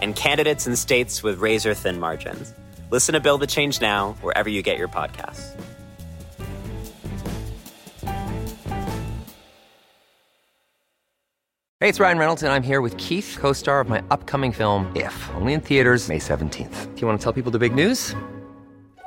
and candidates in states with razor thin margins. Listen to Build the Change Now wherever you get your podcasts. Hey, it's Ryan Reynolds, and I'm here with Keith, co star of my upcoming film, If, only in theaters, May 17th. Do you want to tell people the big news?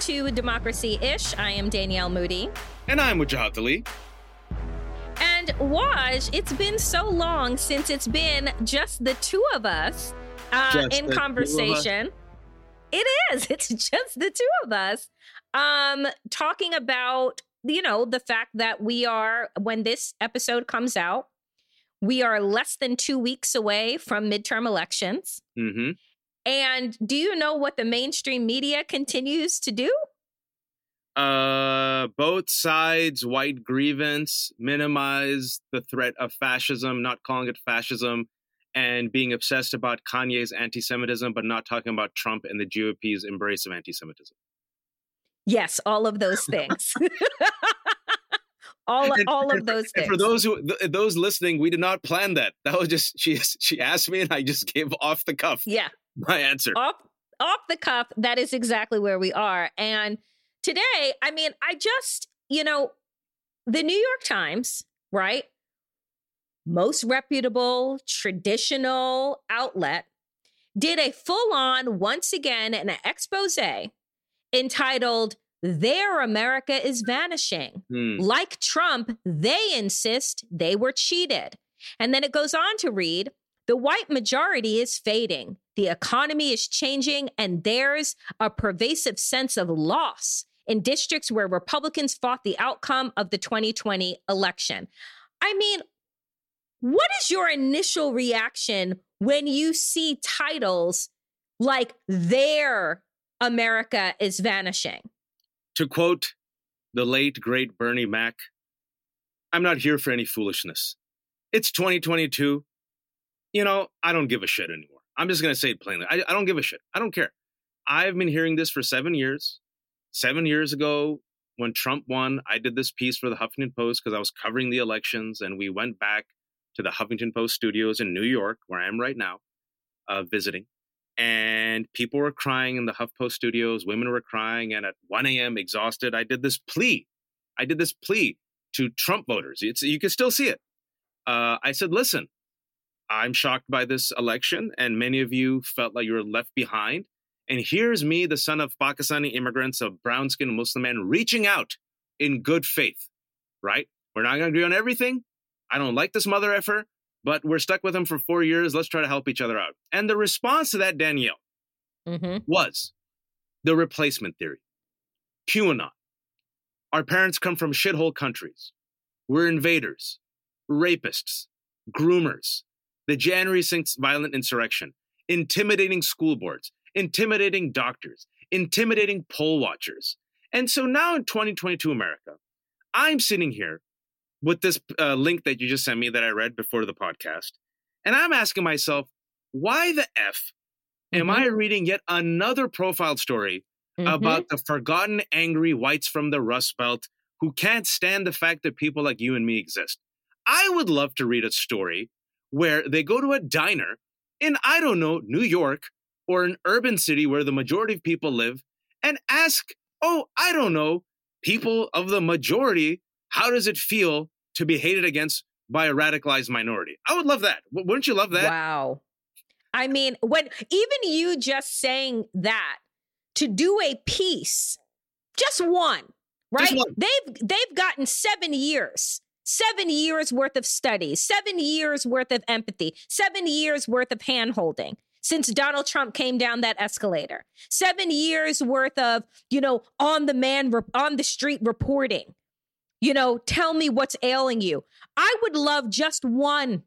To Democracy Ish. I am Danielle Moodie. And I'm Wajahat Ali. And Waj, it's been so long since it's been just the two of us uh, in conversation. It is. It's just the two of us um, talking about, you know, the fact that we are, when this episode comes out, we are less than two weeks away from midterm elections. Mm-hmm. And do you know what the mainstream media continues to do? Uh, both sides, white grievance, minimize the threat of fascism, not calling it fascism, and being obsessed about Kanye's anti-Semitism, but not talking about Trump and the GOP's embrace of anti-Semitism. Yes, all of those things. all And- all of for- those things. For those who, th- those listening, we did not plan that. That was just she. She asked me, and I just gave off the cuff yeah, my answer. off off the cuff, that is exactly where we are. And today, I mean, I just, you know, the New York Times, right? Most reputable, traditional outlet did a full on, once again, an expose entitled Their America is Vanishing. Hmm. Like Trump, they insist they were cheated. And then it goes on to read the white majority is fading, the economy is changing, and there's a pervasive sense of loss in districts where Republicans fought the outcome of the 2020 election. I mean, what is your initial reaction when you see titles like Their America is Vanishing? To quote the late great Bernie Mac, I'm not here for any foolishness. It's 2022. You know, I don't give a shit anymore. I'm just going to say it plainly. I, I don't give a shit. I don't care. I've been hearing this for seven years. Seven years ago, when Trump won, I did this piece for the Huffington Post because I was covering the elections, and we went back to the Huffington Post studios in New York, where I am right now, uh, visiting. And people were crying in the HuffPost studios. Women were crying, and at 1 a.m., exhausted, I did this plea. I did this plea to Trump voters. It's you can still see it. Uh, I said, "Listen, I'm shocked by this election, and many of you felt like you were left behind. And here's me, the son of Pakistani immigrants, a brown skinned Muslim man, reaching out in good faith, right? We're not going to agree on everything. I don't like this mother effer, but we're stuck with him for four years. Let's try to help each other out. And the response to that, Danielle, Mm-hmm. was the replacement theory, QAnon. Our parents come from shithole countries. We're invaders, rapists, groomers, the January 6th violent insurrection, intimidating school boards, intimidating doctors, intimidating poll watchers. And so now in 2022 America, I'm sitting here with this uh, link that you just sent me that I read before the podcast, and I'm asking myself, why the F am I reading yet another profile story Mm-hmm. about the forgotten angry whites from the Rust Belt who can't stand the fact that people like you and me exist? I would love to read a story where they go to a diner in, I don't know, New York or an urban city where the majority of people live and ask, oh, I don't know, people of the majority, how does it feel to be hated against by a radicalized minority. I would love that. Wouldn't you love that? Wow. I mean, when even you just saying that to do a piece, just one, right? Just one. They've they've gotten seven years, seven years worth of studies, seven years worth of empathy, seven years worth of hand holding since Donald Trump came down that escalator. Seven years worth of, you know, on the man, on the street reporting. You know, tell me what's ailing you. I would love just one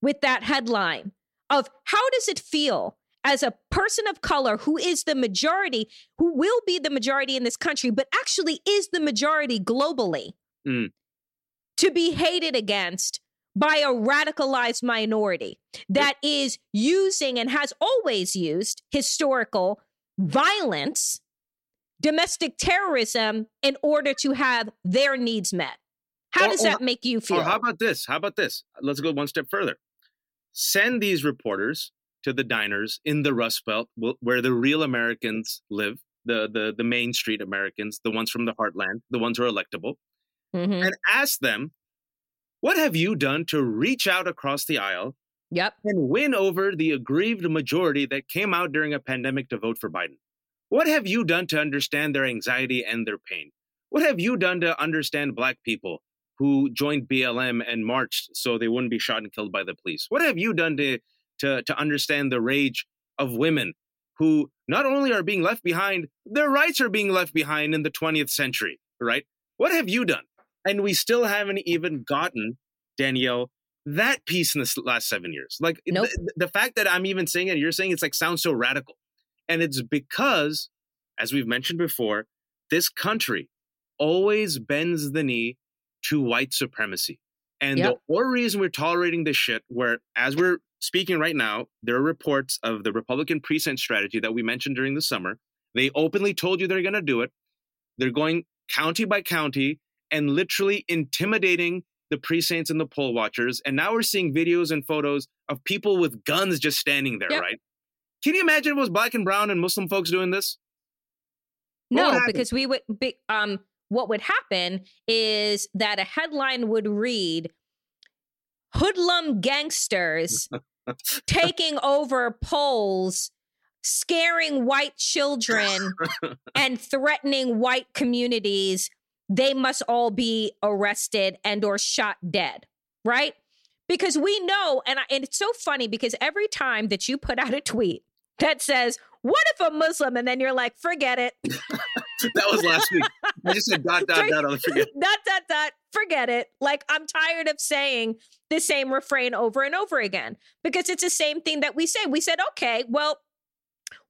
with that headline of how does it feel as a person of color who is the majority, who will be the majority in this country, but actually is the majority globally, Mm. To be hated against by a radicalized minority that is using and has always used historical violence, domestic terrorism in order to have their needs met. How Or- does or- that make you oh, oh, feel? Or how about this? How about this? Let's go one step further. Send these reporters to the diners in the Rust Belt where the real Americans live, the, the, the Main Street Americans, the ones from the heartland, the ones who are electable, Mhm. and ask them, what have you done to reach out across the aisle Yep. and win over the aggrieved majority that came out during a pandemic to vote for Biden? What have you done to understand their anxiety and their pain? What have you done to understand Black people who joined BLM and marched so they wouldn't be shot and killed by the police? What have you done to, to, to understand the rage of women who not only are being left behind, their rights are being left behind in the 20th century, right? What have you done? And we still haven't even gotten, Danielle, that piece in the last seven years. Like Nope. the, the fact that I'm even saying it, you're saying it's like sounds so radical. And it's because, as we've mentioned before, this country always bends the knee to white supremacy. And Yep. the only reason we're tolerating this shit, where as we're speaking right now, there are reports of the Republican precinct strategy that we mentioned during the summer. They openly told you they're going to do it. They're going county by county and literally intimidating the precincts and the poll watchers. And now we're seeing videos and photos of people with guns just standing there, Yep. right? Can you imagine it was black and brown and Muslim folks doing this? What No, because we would be um what would happen is that a headline would read hoodlum gangsters taking over polls scaring white children and threatening white communities they must all be arrested and or shot dead right? Because we know and, I, and it's so funny because every time that you put out a tweet that says what if a muslim? and then you're like forget it. That was last week. I just said dot dot dot on forget. dot dot dot. Forget it. Like i'm tired of saying the same refrain over and over again because it's the same thing that we say. We said okay well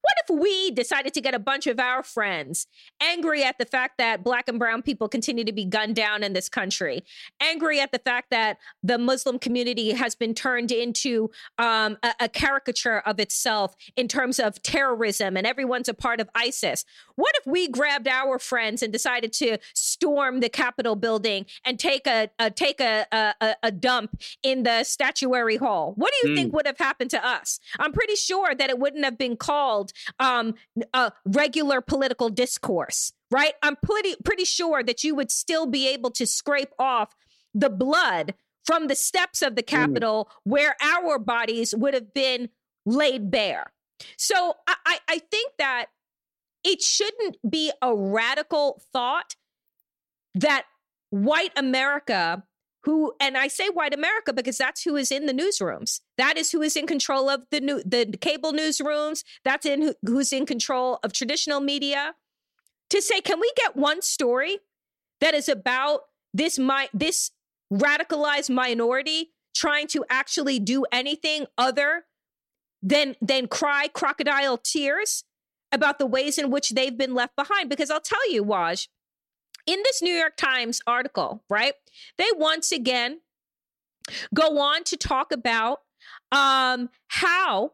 what if we decided to get a bunch of our friends angry at the fact that black and brown people continue to be gunned down in this country, angry at the fact that the Muslim community has been turned into um, a, a caricature of itself in terms of terrorism and everyone's a part of ISIS? What if we grabbed our friends and decided to storm the Capitol building and take a, a take a, a a dump in the statuary hall? What do you Mm. think would have happened to us? I'm pretty sure that it wouldn't have been called um, a regular political discourse, right? I'm pretty pretty sure that you would still be able to scrape off the blood from the steps of the Capitol where our bodies would have been laid bare. So I, I, I think that it shouldn't be a radical thought that white America who and I say white America because that's who is in the newsrooms. That is who is in control of the new the cable newsrooms. That's in who, who's in control of traditional media. To say, can we get one story that is about this my this radicalized minority trying to actually do anything other than than cry crocodile tears about the ways in which they've been left behind? Because I'll tell you, Waj, in this New York Times article, right, they once again go on to talk about um, how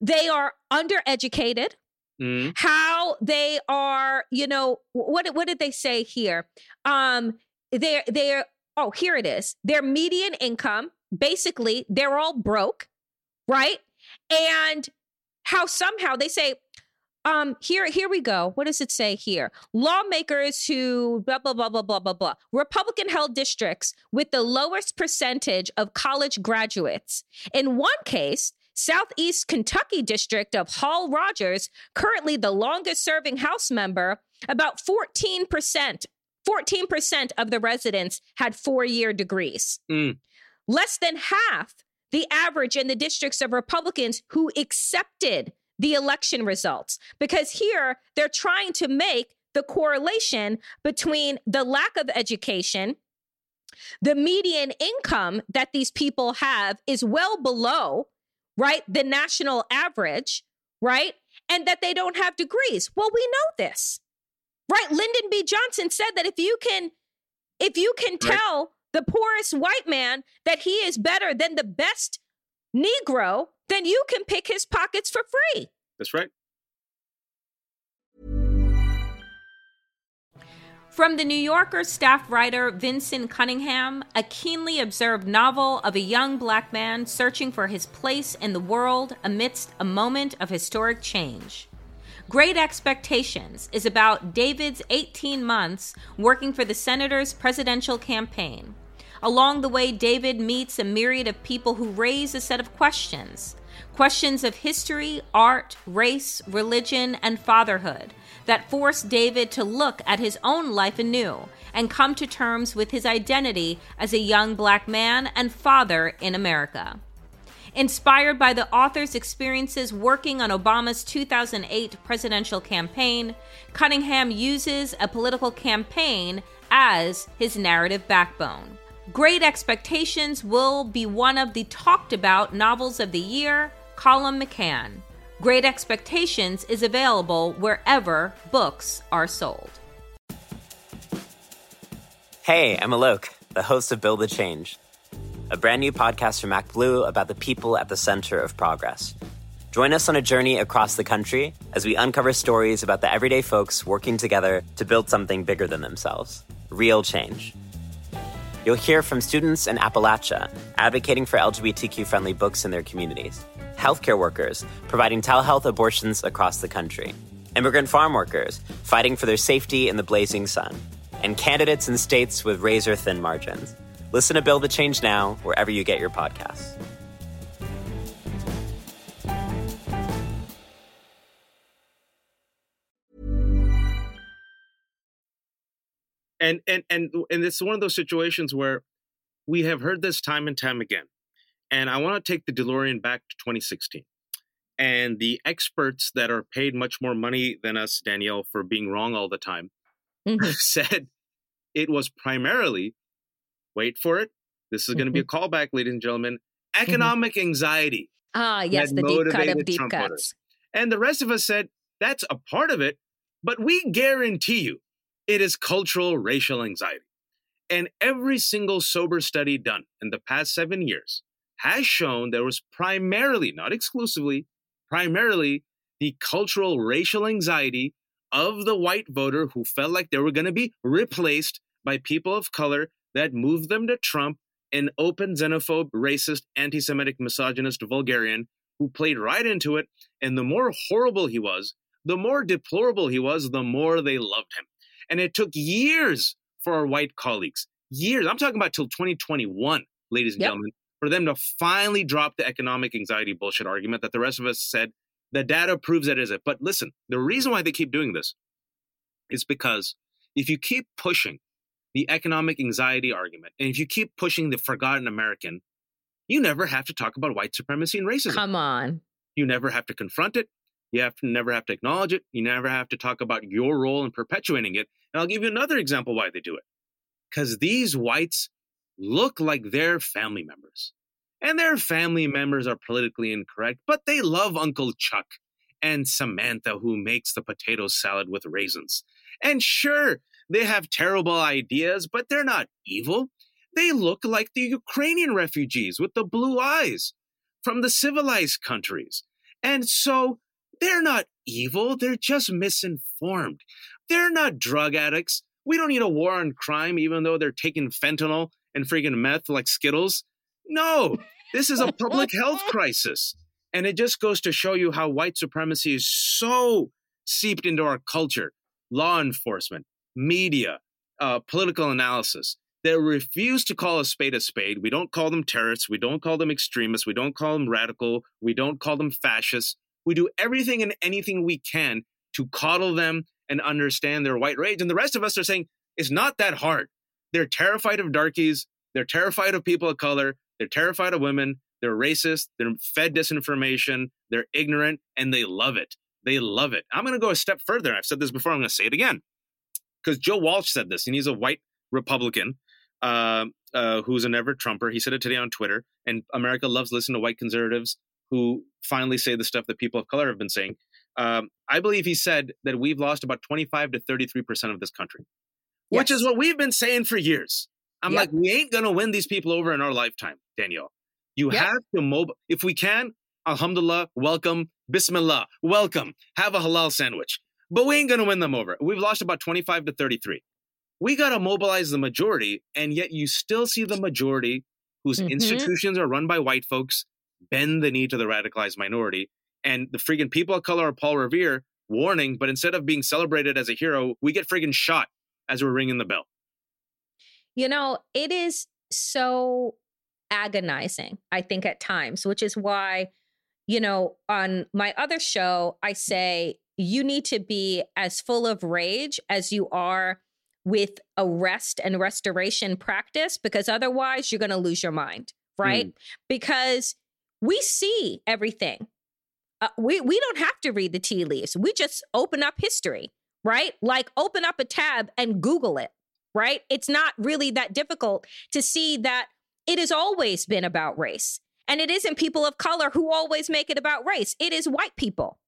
they are undereducated, Mm. how they are, you know, what what did they say here? Um, they're they're oh here it is. Their median income, basically, they're all broke, right? And how somehow they say um, here, here we go. What does it say here? Lawmakers who blah blah blah blah blah blah blah. Republican held districts with the lowest percentage of college graduates. In one case, Southeast Kentucky district of Hal Rogers, currently the longest serving House member, about 14%, 14% of the residents had four year degrees. Mm. Less than half the average in the districts of Republicans who accepted the election results. Because here they're trying to make the correlation between the lack of education, the median income that these people have is well below, right, the national average, right? And that they don't have degrees. Well, we know this. Right? Lyndon B. Johnson said that if you can if you can Right. tell the poorest white man that he is better than the best Negro, then you can pick his pockets for free. That's right. From the New Yorker staff writer Vinson Cunningham, a keenly observed novel of a young black man searching for his place in the world amidst a moment of historic change. Great Expectations is about David's 18 months working for the senator's presidential campaign. Along the way, David meets a myriad of people who raise a set of questions questions of history, art, race, religion, and fatherhood that force David to look at his own life anew and come to terms with his identity as a young black man and father in America. Inspired by the author's experiences working on Obama's 2008 presidential campaign, Cunningham uses a political campaign as his narrative backbone. Great Expectations will be one of the talked about novels of the year, Colum McCann. Great Expectations is available wherever books are sold. Hey, I'm Alok, the host of Build the Change, a brand new podcast from ActBlue about the people at the center of progress. Join us on a journey across the country as we uncover stories about the everyday folks working together to build something bigger than themselves real change. You'll hear from students in Appalachia advocating for LGBTQ friendly books in their communities, healthcare workers providing telehealth abortions across the country, immigrant farm workers fighting for their safety in the blazing sun, and candidates in states with razor thin margins. Listen to Build the Change now, wherever you get your podcasts. And and and and it's one of those situations where we have heard this time and time again and i want to take the delorean back to 2016 and the experts that are paid much more money than us danielle for being wrong all the time Mhm. said it was primarily wait for it this is going to be a callback ladies and gentlemen economic anxiety Ah, yes, the deep cut of deep Trump cuts. voters. And the rest of us said, that's a part of it, but we guarantee you it is cultural racial anxiety. And every single sober study done in the past seven years has shown there was primarily, not exclusively, primarily the cultural racial anxiety of the white voter who felt like they were going to be replaced by people of color that moved them to Trump, an open xenophobe, racist, anti Semitic, misogynist vulgarian who played right into it. And the more horrible he was, the more deplorable he was, the more they loved him. And it took years for our white colleagues, years, I'm talking about till 2021, ladies and Yep. gentlemen, for them to finally drop the economic anxiety bullshit argument that the rest of us said the data proves that it isn't. But listen, the reason why they keep doing this is because if you keep pushing the economic anxiety argument, and if you keep pushing the forgotten American, you never have to talk about white supremacy and racism. Come on. You never have to confront it. You have to never have to acknowledge it. You never have to talk about your role in perpetuating it. And I'll give you another example why they do it. Because these whites look like their family members. And their family members are politically incorrect, but they love Uncle Chuck and Samantha, who makes the potato salad with raisins. And sure, they have terrible ideas, but they're not evil. They look like the Ukrainian refugees with the blue eyes from the civilized countries. And so they're not evil, they're just misinformed. They're not drug addicts. We don't need a war on crime, even though they're taking fentanyl and freaking meth like Skittles. No, this is a public health crisis. And it just goes to show you how white supremacy is so seeped into our culture, law enforcement, media, uh, political analysis They refuse to call a spade a spade. We don't call them terrorists. We don't call them extremists. We don't call them radical. We don't call them fascists. We do everything and anything we can to coddle them and understand their white rage. And the rest of us are saying it's not that hard. They're terrified of darkies. They're terrified of people of color. They're terrified of women. They're racist. They're fed disinformation. They're ignorant and they love it. They love it. I'm going to go a step further. I've said this before. I'm going to say it again because Joe Walsh said this, and he's a white Republican uh, uh, who's a never Trumper. He said it today on Twitter. And America loves listening to white conservatives who finally say the stuff that people of color have been saying. Um, I believe he said that we've lost about 25 to 33 percent of this country, yes. which is what we've been saying for years. I'm yep. like, we ain't gonna win these people over in our lifetime, Danielle. You yep. have to mobile. If we can, Alhamdulillah, welcome, Bismillah, welcome. Have a halal sandwich. But we ain't gonna win them over. We've lost about 25 to 33. We gotta mobilize the majority, and yet you still see the majority whose mm-hmm. institutions are run by white folks bend the knee to the radicalized minority. And the freaking people of color of Paul Revere warning, but instead of being celebrated as a hero, we get friggin' shot as we're ringing the bell. You know, it is so agonizing, I think, at times, which is why, you know, on my other show, I say you need to be as full of rage as you are with a rest and restoration practice, because otherwise you're going to lose your mind, right? Mm. Because we see everything. Uh, we we don't have to read the tea leaves. We just open up history, right? Like open up a tab and Google it, right? It's not really that difficult to see that it has always been about race. And it isn't people of color who always make it about race. It is white people.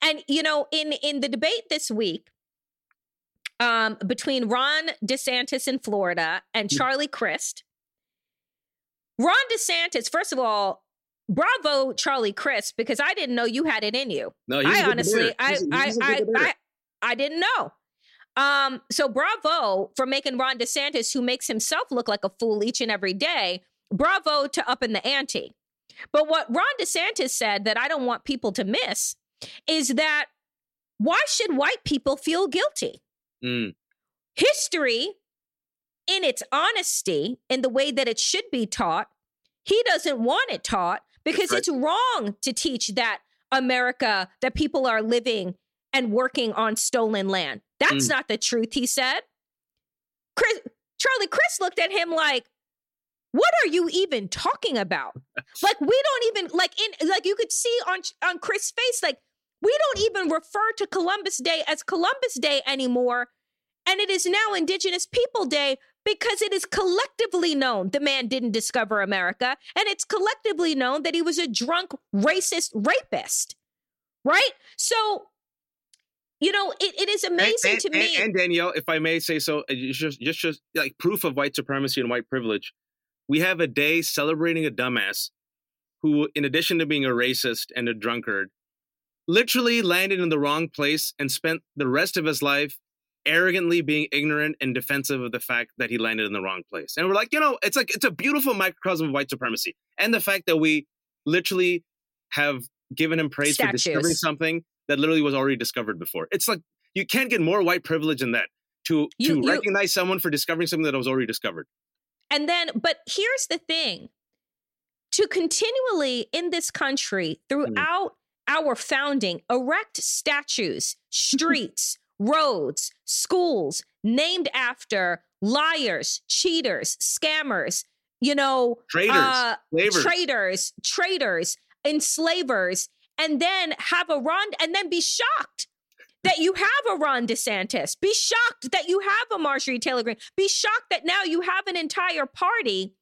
And you know, in in the debate this week um, between Ron DeSantis in Florida and Charlie Crist, Ron DeSantis, first of all, bravo, Charlie Crist, because I didn't know you had it in you. No, I honestly, I, I, I, I, I didn't know. Um, so bravo for making Ron DeSantis, who makes himself look like a fool each and every day. Bravo to up in the ante. But what Ron DeSantis said that I don't want people to miss is that why should white people feel guilty? Mm. History, in its honesty, in the way that it should be taught, he doesn't want it taught because right. it's wrong to teach that America, that people are living and working on stolen land. That's mm. not the truth, he said. Crist, Charlie Crist looked at him like, what are you even talking about? like we don't even like in like you could see on on Chris' face like we don't even refer to Columbus Day as Columbus Day anymore and it is now Indigenous People Day because it is collectively known the man didn't discover America, and it's collectively known that he was a drunk, racist rapist. Right? So, you know, it, it is amazing and, to me. And, Danielle, if I may say so, uh, just, just, just like proof of white supremacy and white privilege, we have a day celebrating a dumbass who, in addition to being a racist and a drunkard, literally landed in the wrong place and spent the rest of his life arrogantly being ignorant and defensive of the fact that he landed in the wrong place. And we're like, you know, it's like it's a beautiful microcosm of white supremacy. And the fact that we literally have given him praise Statues. for discovering something that literally was already discovered before. It's like you can't get more white privilege than that to you, to you, recognize someone for discovering something that was already discovered. And then, but here's the thing: to continually in this country mm. throughout mm. our founding erect statues, streets, roads, schools named after liars, cheaters, scammers, you know, traitors, uh, traitors, traitors, enslavers, and then have a Ron, and then be shocked that you have a Ron DeSantis. Be shocked that you have a Marjorie Taylor Greene. Be shocked that now you have an entire party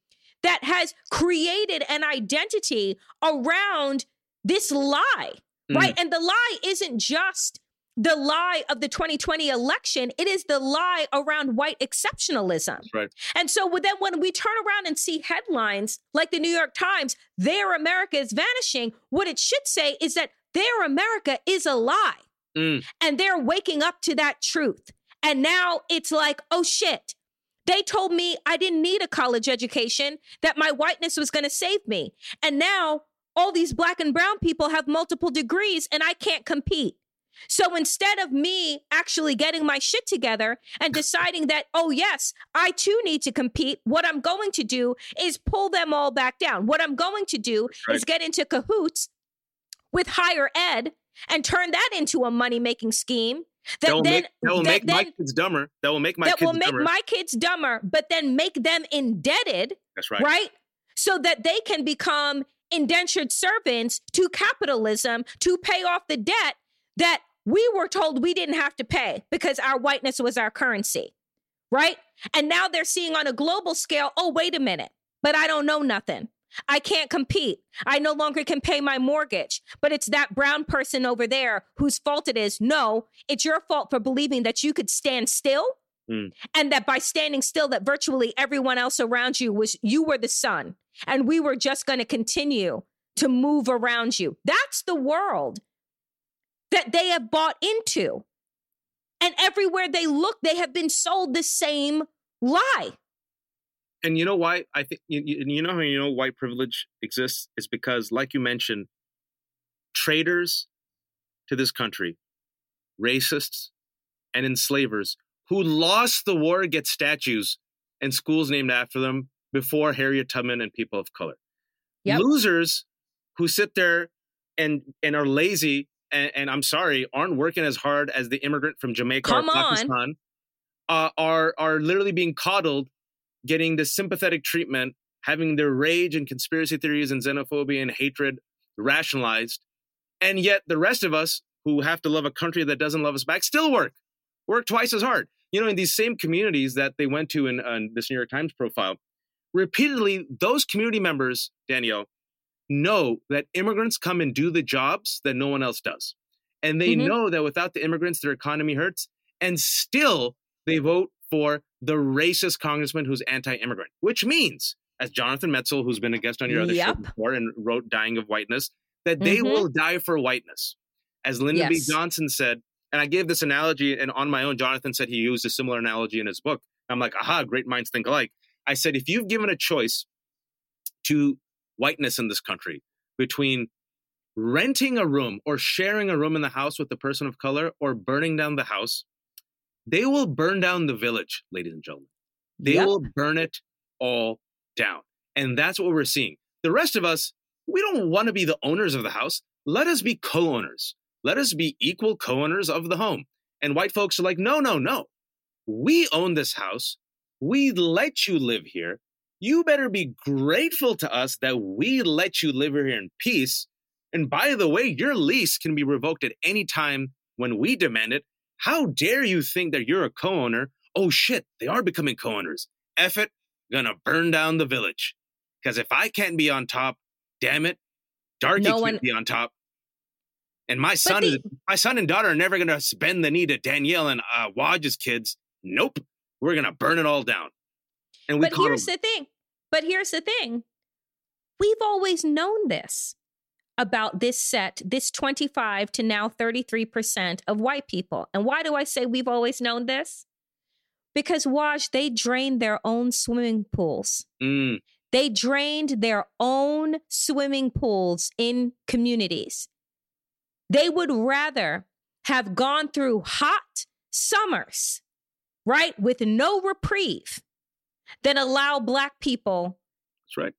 that has created an identity around this lie, mm. right? And the lie isn't just the lie of the 2020 election. It is the lie around white exceptionalism. Right. And so then when we turn around and see headlines like the New York Times, their America is vanishing, what it should say is that their America is a lie. Mm. And they're waking up to that truth. And now it's like, oh shit. They told me I didn't need a college education, that my whiteness was going to save me. And now all these black and brown people have multiple degrees and I can't compete. So instead of me actually getting my shit together and deciding that, oh, yes, I too need to compete, what I'm going to do is pull them all back down. What I'm going to do Right. is get into cahoots with higher ed and turn that into a money making scheme. That That will then, make, that will that make my kids dumber. That will make my that kids will make dumber. my kids dumber, but then make them indebted That's right. right. So that they can become indentured servants to capitalism to pay off the debt that we were told we didn't have to pay because our whiteness was our currency. Right. And now they're seeing on a global scale, oh, wait a minute, but I don't know nothing. I can't compete. I no longer can pay my mortgage, but it's that brown person over there whose fault it is. No, it's your fault for believing that you could stand still Mm. and that by standing still that virtually everyone else around you was you were the sun and we were just going to continue to move around you. That's the world that they have bought into. And everywhere they look, they have been sold the same lie. And you know why? I think you, you you know how you know white privilege exists is because, like you mentioned, traitors to this country, racists, and enslavers who lost the war get statues and schools named after them before Harriet Tubman and people of color. Yep. Losers who sit there and and are lazy and, and I'm sorry aren't working as hard as the immigrant from Jamaica Come or. Pakistan uh, are are literally being coddled, getting this sympathetic treatment, having their rage and conspiracy theories and xenophobia and hatred rationalized, and yet the rest of us who have to love a country that doesn't love us back still work, work twice as hard. You know, in these same communities that they went to in, in this New York Times profile, repeatedly those community members, Danielle, know that immigrants come and do the jobs that no one else does. And they Mhm. know that without the immigrants, their economy hurts. And still, they vote for the racist congressman who's anti immigrant, which means, as Jonathan Metzl, who's been a guest on your other show before and wrote Dying of Whiteness, that they Mhm. will die for whiteness. As Lyndon Yes. B. Johnson said, and I gave this analogy, and on my own, Jonathan said he used a similar analogy in his book. I'm like, aha, great minds think alike. I said, if you've given a choice to whiteness in this country between renting a room or sharing a room in the house with the person of color or burning down the house, they will burn down the village, ladies and gentlemen. They Yep. will burn it all down. And that's what we're seeing. The rest of us, we don't want to be the owners of the house. Let us be co owners. Let us be equal co owners of the home. And white folks are like, no, no, no. We own this house. We let you live here. You better be grateful to us that we let you live here in peace. And by the way, your lease can be revoked at any time when we demand it. How dare you think that you're a co owner? Oh shit, they are becoming co owners. F it, gonna burn down the village. Because if I can't be on top, damn it, Darky No can't one- be on top. And my son, my son and daughter are never gonna bend the knee to Danielle and uh, Waj's kids. Nope, we're gonna burn it all down. And we But here's them, the thing. But here's the thing. We've always known this about this set, this 25 to now 33% of white people. And why do I say we've always known this? Because Waj, they drained their own swimming pools. Mm, They drained their own swimming pools in communities. They would rather have gone through hot summers, right, with no reprieve, than allow Black people that's right.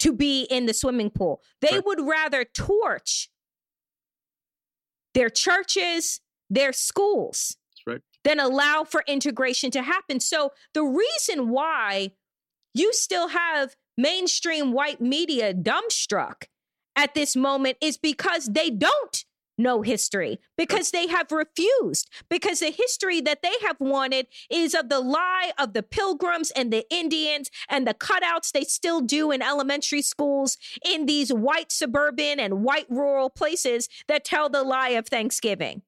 to be in the swimming pool. They Right. would rather torch their churches, their schools, That's right. than allow for integration to happen. So the reason why you still have mainstream white media dumbstruck at this moment is because they don't know history, because they have refused, because the history that they have wanted is of the lie of the pilgrims and the Indians and the cutouts they still do in elementary schools in these white suburban and white rural places that tell the lie of Thanksgiving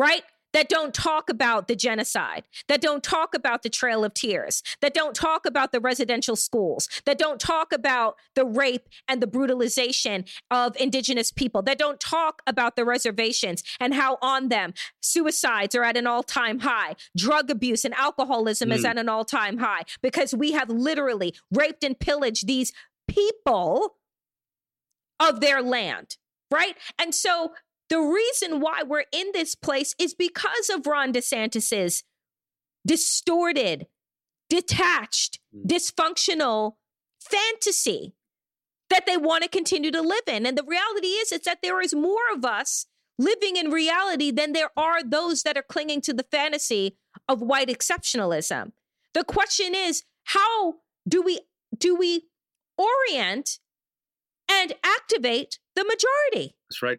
right? That don't talk about the genocide, that don't talk about the Trail of Tears, that don't talk about the residential schools, that don't talk about the rape and the brutalization of Indigenous people, that don't talk about the reservations and how on them suicides are at an all time high, drug abuse and alcoholism is Mm. at an all time high, because we have literally raped and pillaged these people of their land, right? And so The reason why we're in this place is because of Ron DeSantis's distorted, detached, mm. dysfunctional fantasy that they want to continue to live in. And the reality is, it's that there is more of us living in reality than there are those that are clinging to the fantasy of white exceptionalism. The question is, how do we do we orient and activate the majority? That's right.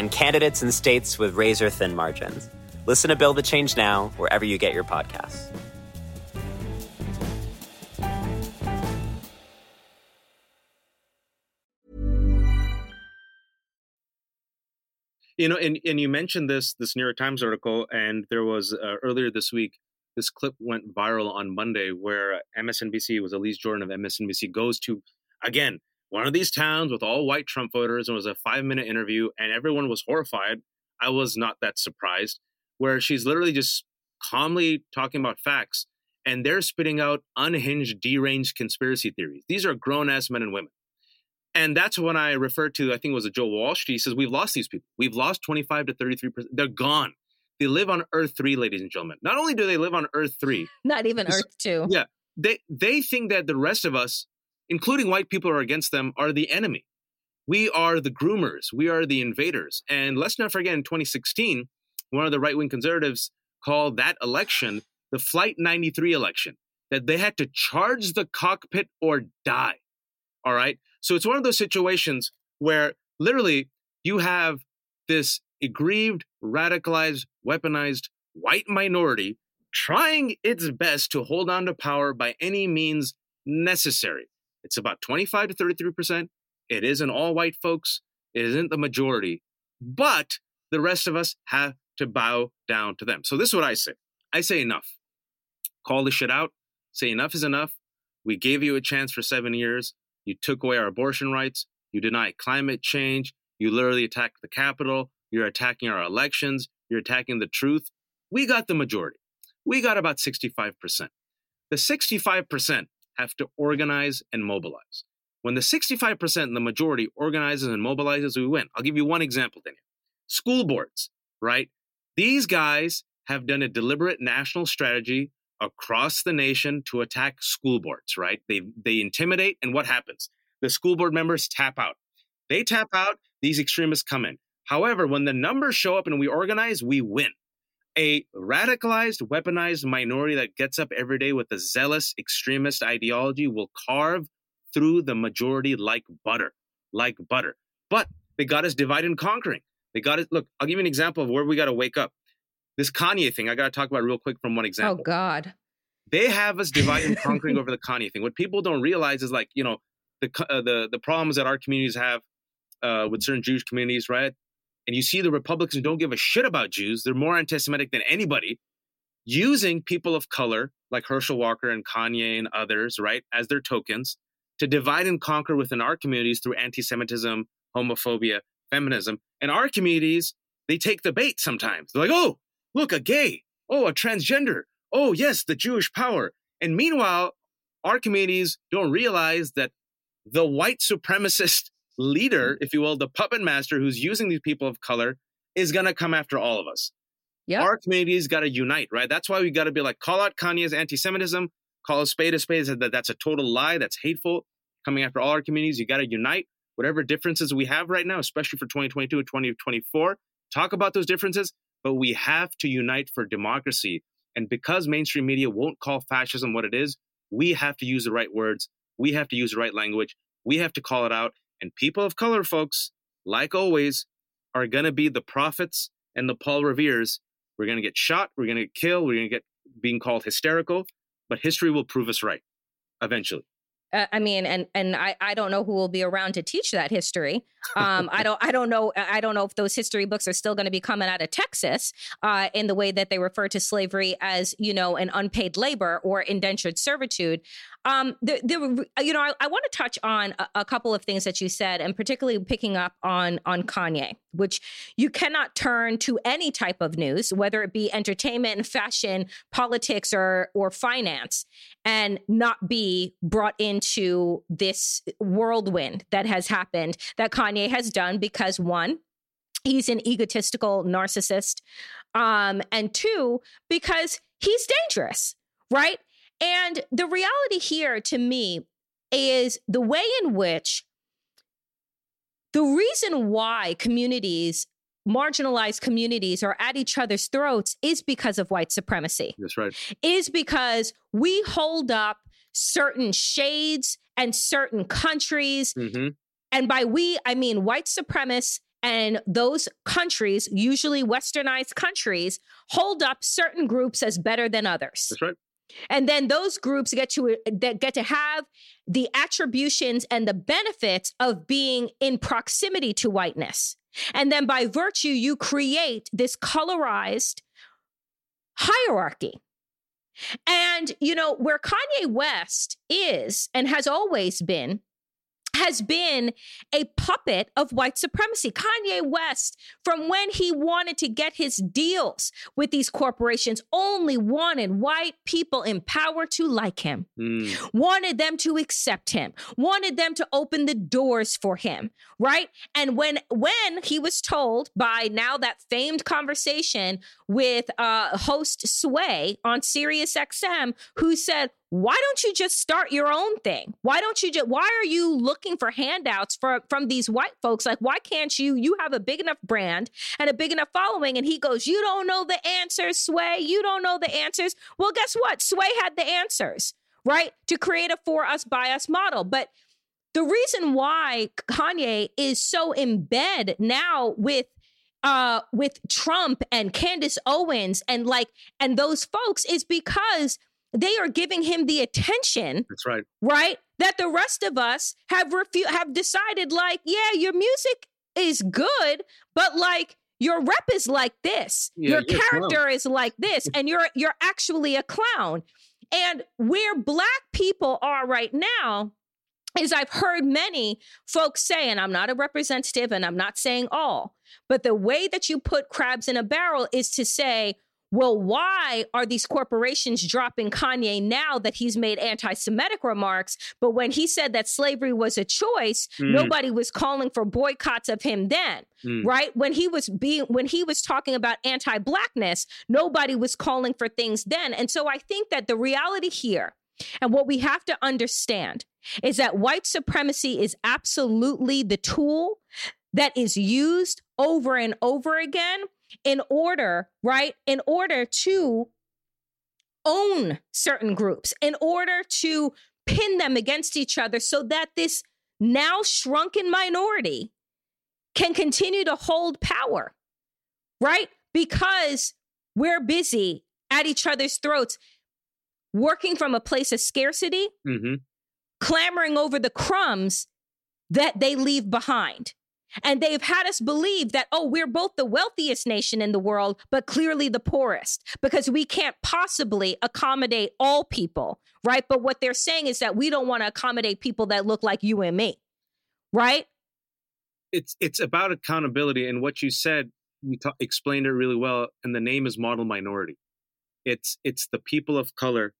and candidates in states with razor thin margins. Listen to Build the Change Now wherever you get your podcasts. You know, and, and you mentioned this this New York Times article, and there was uh, earlier this week this clip went viral on Monday where MSNBC was Elise Jordan of MSNBC goes to again one of these towns with all white Trump voters. And it was a five minute interview, and everyone was horrified. I was not that surprised, where she's literally just calmly talking about facts, and they're spitting out unhinged, deranged conspiracy theories. These are grown ass men and women. And that's when I referred to, I think it was a Joe Walsh. He says, We've lost these people. We've lost 25 to 33%. They're gone. They live on Earth 3, ladies and gentlemen. Not only do they live on Earth 3, not even Earth 2. Yeah. They, they think that the rest of us including white people who are against them, are the enemy. We are the groomers. We are the invaders. And let's not forget in 2016, one of the right wing conservatives called that election the Flight 93 election, that they had to charge the cockpit or die. All right. So it's one of those situations where literally you have this aggrieved, radicalized, weaponized white minority trying its best to hold on to power by any means necessary. It's about 25 to 33%. It isn't all white folks, it isn't the majority, but the rest of us have to bow down to them. So this is what I say I say enough. Call the shit out. Say enough is enough. We gave you a chance for seven years. You took away our abortion rights. You denied climate change. You literally attacked the Capitol. You're attacking our elections. You're attacking the truth. We got the majority. We got about 65%. The 65% have to organize and mobilize. When the 65% and the majority organizes and mobilizes, we win. I'll give you one example, Daniel. School boards, right? These guys have done a deliberate national strategy across the nation to attack school boards, right? They they intimidate, and what happens? The school board members tap out. They tap out, these extremists come in. However, when the numbers show up and we organize, we win a radicalized, weaponized minority that gets up every day with a zealous extremist ideology will carve through the majority like butter, like butter. But they got us divided and conquering. They got it. Look, I'll give you an example of where we got to wake up. This Kanye thing, I got to talk about real quick from one example. Oh, God. They have us divided and conquering over the Kanye thing. What people don't realize is like, you know, the, uh, the, the problems that our communities have uh, with certain Jewish communities, right? And you see the Republicans don't give a shit about Jews, they're more anti Semitic than anybody, using people of color like Herschel Walker and Kanye and others, right, as their tokens to divide and conquer within our communities through anti Semitism, homophobia, feminism. And our communities, they take the bait sometimes. They're like, oh, look, a gay, oh, a transgender, oh, yes, the Jewish power. And meanwhile, our communities don't realize that the white supremacist leader, mm-hmm. if you will, the puppet master who's using these people of color is going to come after all of us. Yep. Our communities got to unite, right? That's why we got to be like, call out Kanye's anti Semitism, call a spade a spade, that that's a total lie, that's hateful, coming after all our communities. You got to unite. Whatever differences we have right now, especially for 2022 and 2024, talk about those differences, but we have to unite for democracy. And because mainstream media won't call fascism what it is, we have to use the right words. We have to use the right language. We have to call it out. And people of color, folks, like always, are going to be the prophets and the Paul Reveres. We're going to get shot. We're going to get killed. We're going to get being called hysterical. But history will prove us right eventually. Uh, I mean, and and I, I don't know who will be around to teach that history. Um, I don't I don't know I don't know if those history books are still going to be coming out of Texas uh, in the way that they refer to slavery as you know an unpaid labor or indentured servitude. Um, the, the, you know, I, I want to touch on a, a, couple of things that you said, and particularly picking up on on Kanye, which you cannot turn to any type of news, whether it be entertainment, fashion, politics, or or finance, and not be brought into this whirlwind that has happened that Kanye has done because one, he's an egotistical narcissist, um, and two, because he's dangerous, right? And the reality here to me is the way in which the reason why communities, marginalized communities, are at each other's throats is because of white supremacy. That's right. Is because we hold up certain shades and certain countries. Mm-hmm. And by we, I mean white supremacists and those countries, usually westernized countries, hold up certain groups as better than others. That's right. And then those groups get to that get to have the attributions and the benefits of being in proximity to whiteness. And then by virtue, you create this colorized hierarchy. And, you know, where Kanye West is and has always been has been a puppet of white supremacy. Kanye West, from when he wanted to get his deals with these corporations, only wanted white people in power to like him, mm. wanted them to accept him, wanted them to open the doors for him, right? And when when he was told by now that famed conversation with uh, host Sway on Sirius XM, who said, why don't you just start your own thing? Why don't you just why are you looking for handouts for, from these white folks? Like, why can't you? You have a big enough brand and a big enough following. And he goes, You don't know the answers, Sway. You don't know the answers. Well, guess what? Sway had the answers, right? To create a for us by us model. But the reason why Kanye is so in bed now with uh with Trump and Candace Owens and like and those folks is because they are giving him the attention. That's right. Right? That the rest of us have refu- have decided like, yeah, your music is good, but like your rep is like this. Yeah, your character is like this and you're you're actually a clown. And where black people are right now is I've heard many folks say, and I'm not a representative and I'm not saying all, but the way that you put crabs in a barrel is to say, well, why are these corporations dropping Kanye now that he's made anti Semitic remarks? But when he said that slavery was a choice, mm. nobody was calling for boycotts of him then, mm. right? When he was being, when he was talking about anti blackness, nobody was calling for things then. And so I think that the reality here and what we have to understand is that white supremacy is absolutely the tool that is used over and over again in order, right? In order to own certain groups, in order to pin them against each other so that this now shrunken minority can continue to hold power, right? Because we're busy at each other's throats, working from a place of scarcity, mm-hmm. clamoring over the crumbs that they leave behind. And they've had us believe that, oh, we're both the wealthiest nation in the world, but clearly the poorest because we can't possibly accommodate all people, right? But what they're saying is that we don't want to accommodate people that look like you and me, right? It's it's about accountability, and what you said, you explained it really well. And the name is model minority. It's it's the people of color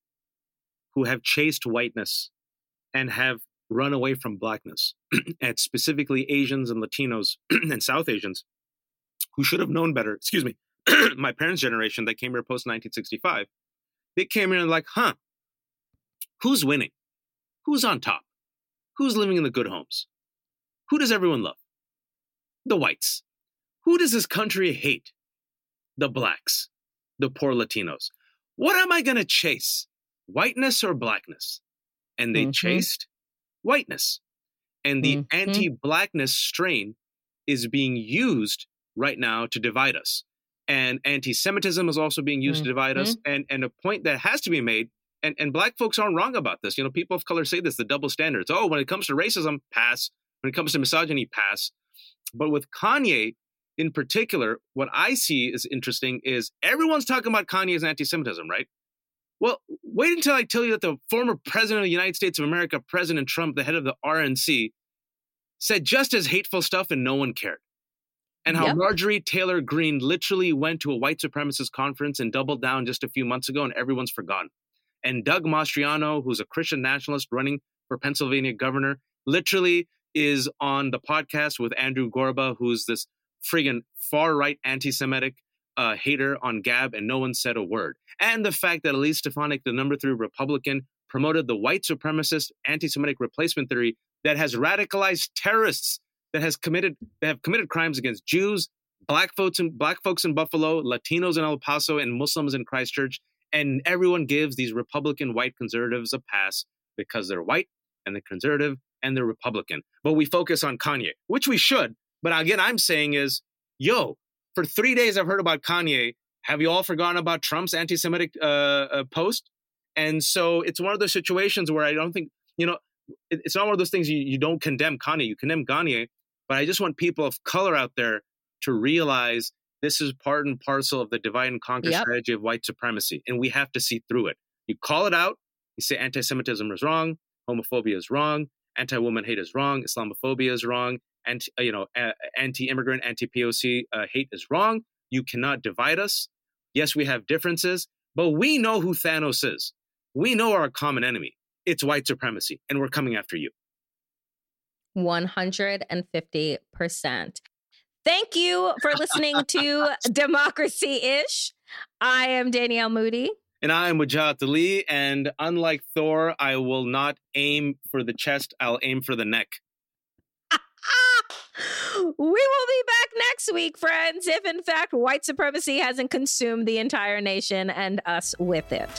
who have chased whiteness and have run away from blackness, and specifically Asians and Latinos and South Asians who should have known better. Excuse me, my parents' generation that came here post 1965, they came here and like, huh, who's winning? Who's on top? Who's living in the good homes? Who does everyone love? The whites. Who does this country hate? The blacks, the poor Latinos. What am I going to chase? Whiteness or blackness? And they mm-hmm. chased whiteness. And the mm-hmm. anti blackness strain is being used right now to divide us. And anti Semitism is also being used mm-hmm. to divide us. Mm-hmm. And, and a point that has to be made And and black folks aren't wrong about this. You know, people of color say this, the double standards. Oh, when it comes to racism, pass. When it comes to misogyny, pass. But with Kanye in particular, what I see is interesting is everyone's talking about Kanye's anti-Semitism, right? Well, wait until I tell you that the former president of the United States of America, President Trump, the head of the RNC, said just as hateful stuff and no one cared. And how Yep. Marjorie Taylor Greene literally went to a white supremacist conference and doubled down just a few months ago, and everyone's forgotten. And Doug Mastriano, who's a Christian nationalist running for Pennsylvania governor, literally is on the podcast with Andrew Torba, who's this friggin' far right anti Semitic uh, hater on Gab, and no one said a word. And the fact that Elise Stefanik, the number three Republican, promoted the white supremacist anti Semitic replacement theory that has radicalized terrorists that has committed that have committed crimes against Jews, black folks in black folks in Buffalo, Latinos in El Paso, and Muslims in Christchurch. And everyone gives these Republican white conservatives a pass because they're white and they're conservative and they're Republican. But we focus on Kanye, which we should. But again, I'm saying is, yo, for three days I've heard about Kanye. Have you all forgotten about Trump's anti-Semitic uh, uh, post? And so it's one of those situations where I don't think, you know, it- it's not one of those things you, you don't condemn Kanye, you condemn Kanye. But I just want people of color out there to realize this is part and parcel of the divide and conquer Yep. strategy of white supremacy. And we have to see through it. You call it out, you say anti Semitism is wrong, homophobia is wrong, anti woman hate is wrong, Islamophobia is wrong, anti, you know, anti immigrant, anti POC uh, hate is wrong. You cannot divide us. Yes, we have differences, but we know who Thanos is. We know our common enemy. It's white supremacy, and we're coming after you. 150%. Thank you for listening to Democracy Ish. I am Danielle Moodie. And I am Wajahat Ali, and unlike Thor, I will not aim for the chest, I'll aim for the neck. we will be back next week, friends, if in fact white supremacy hasn't consumed the entire nation and us with it.